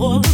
or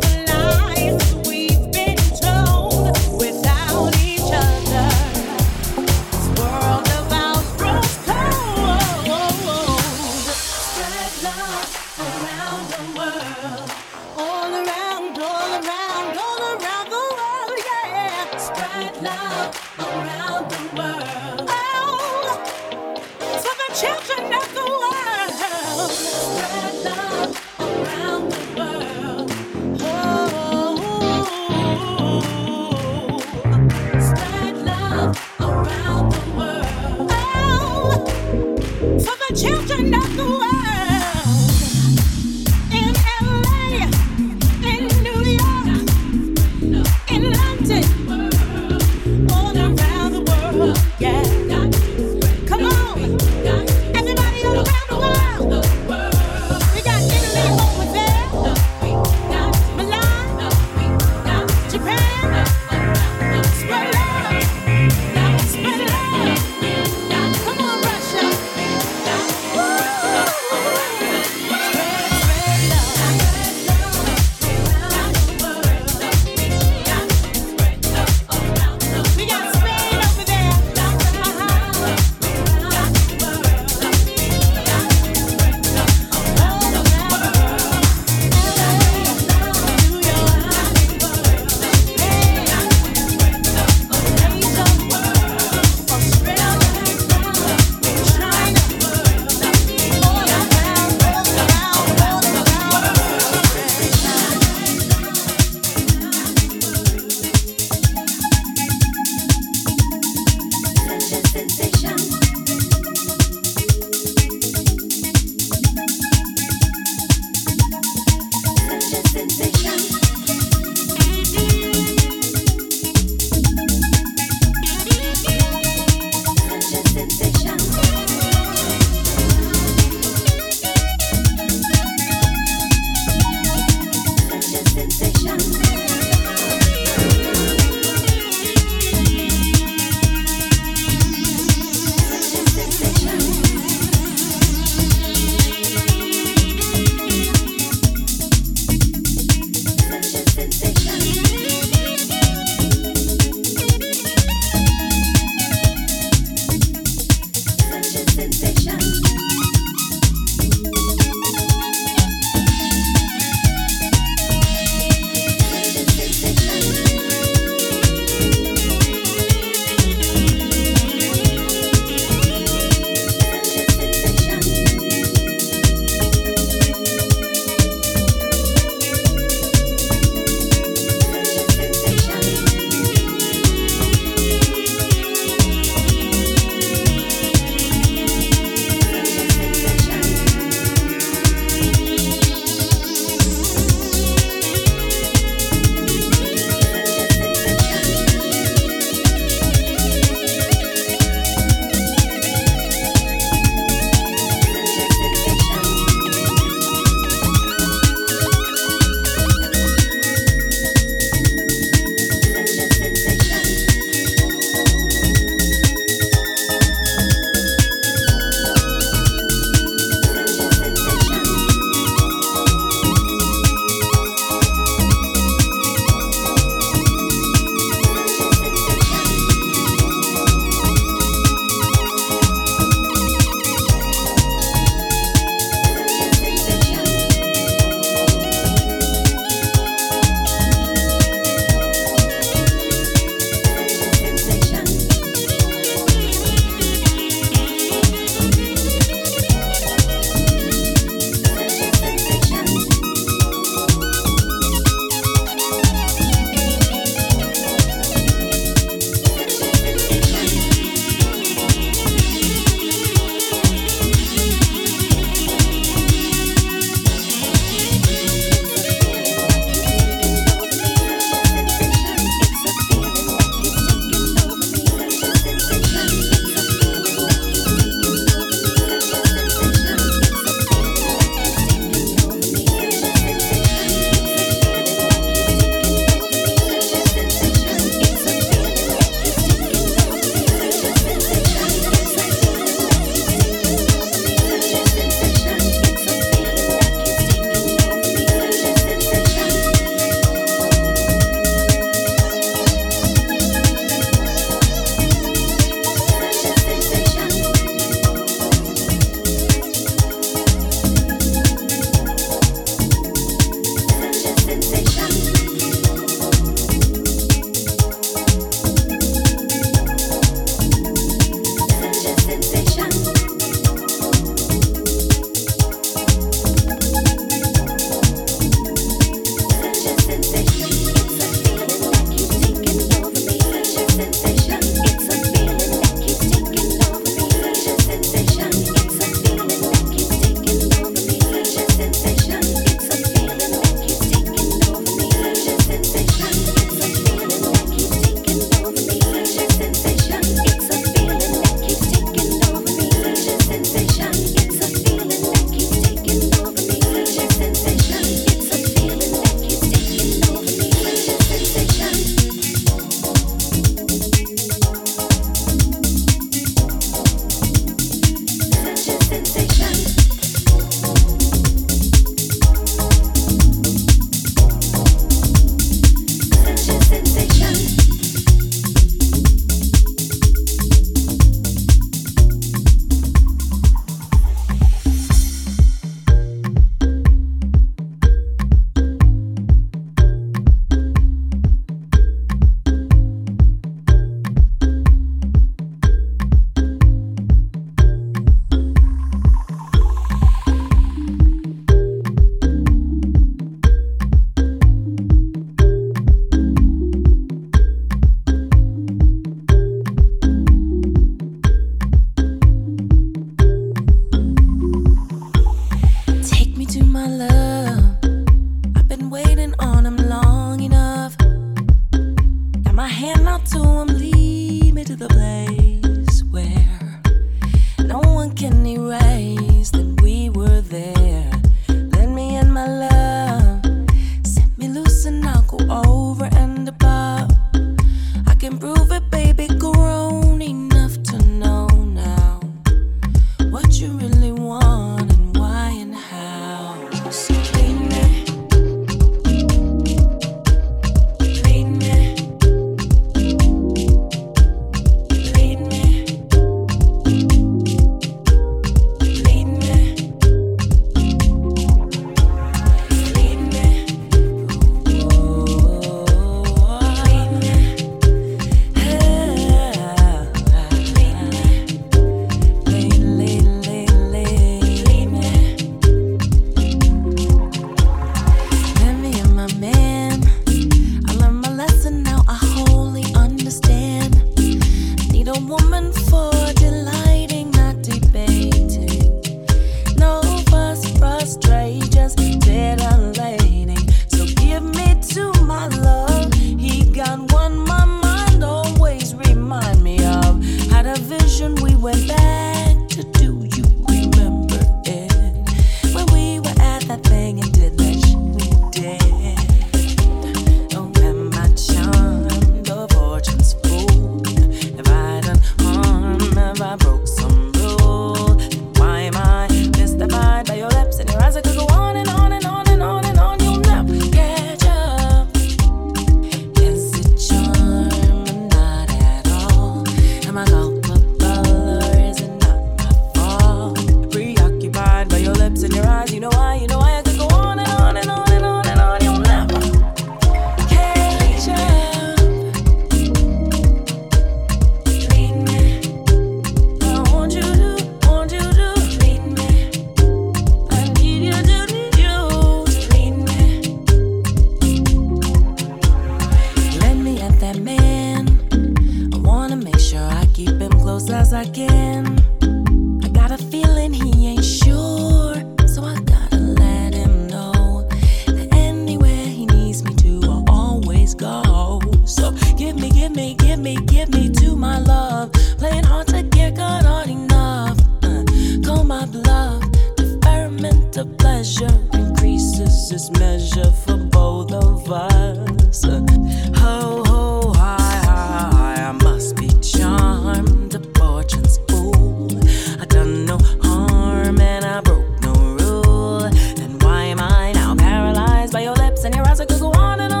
on and on.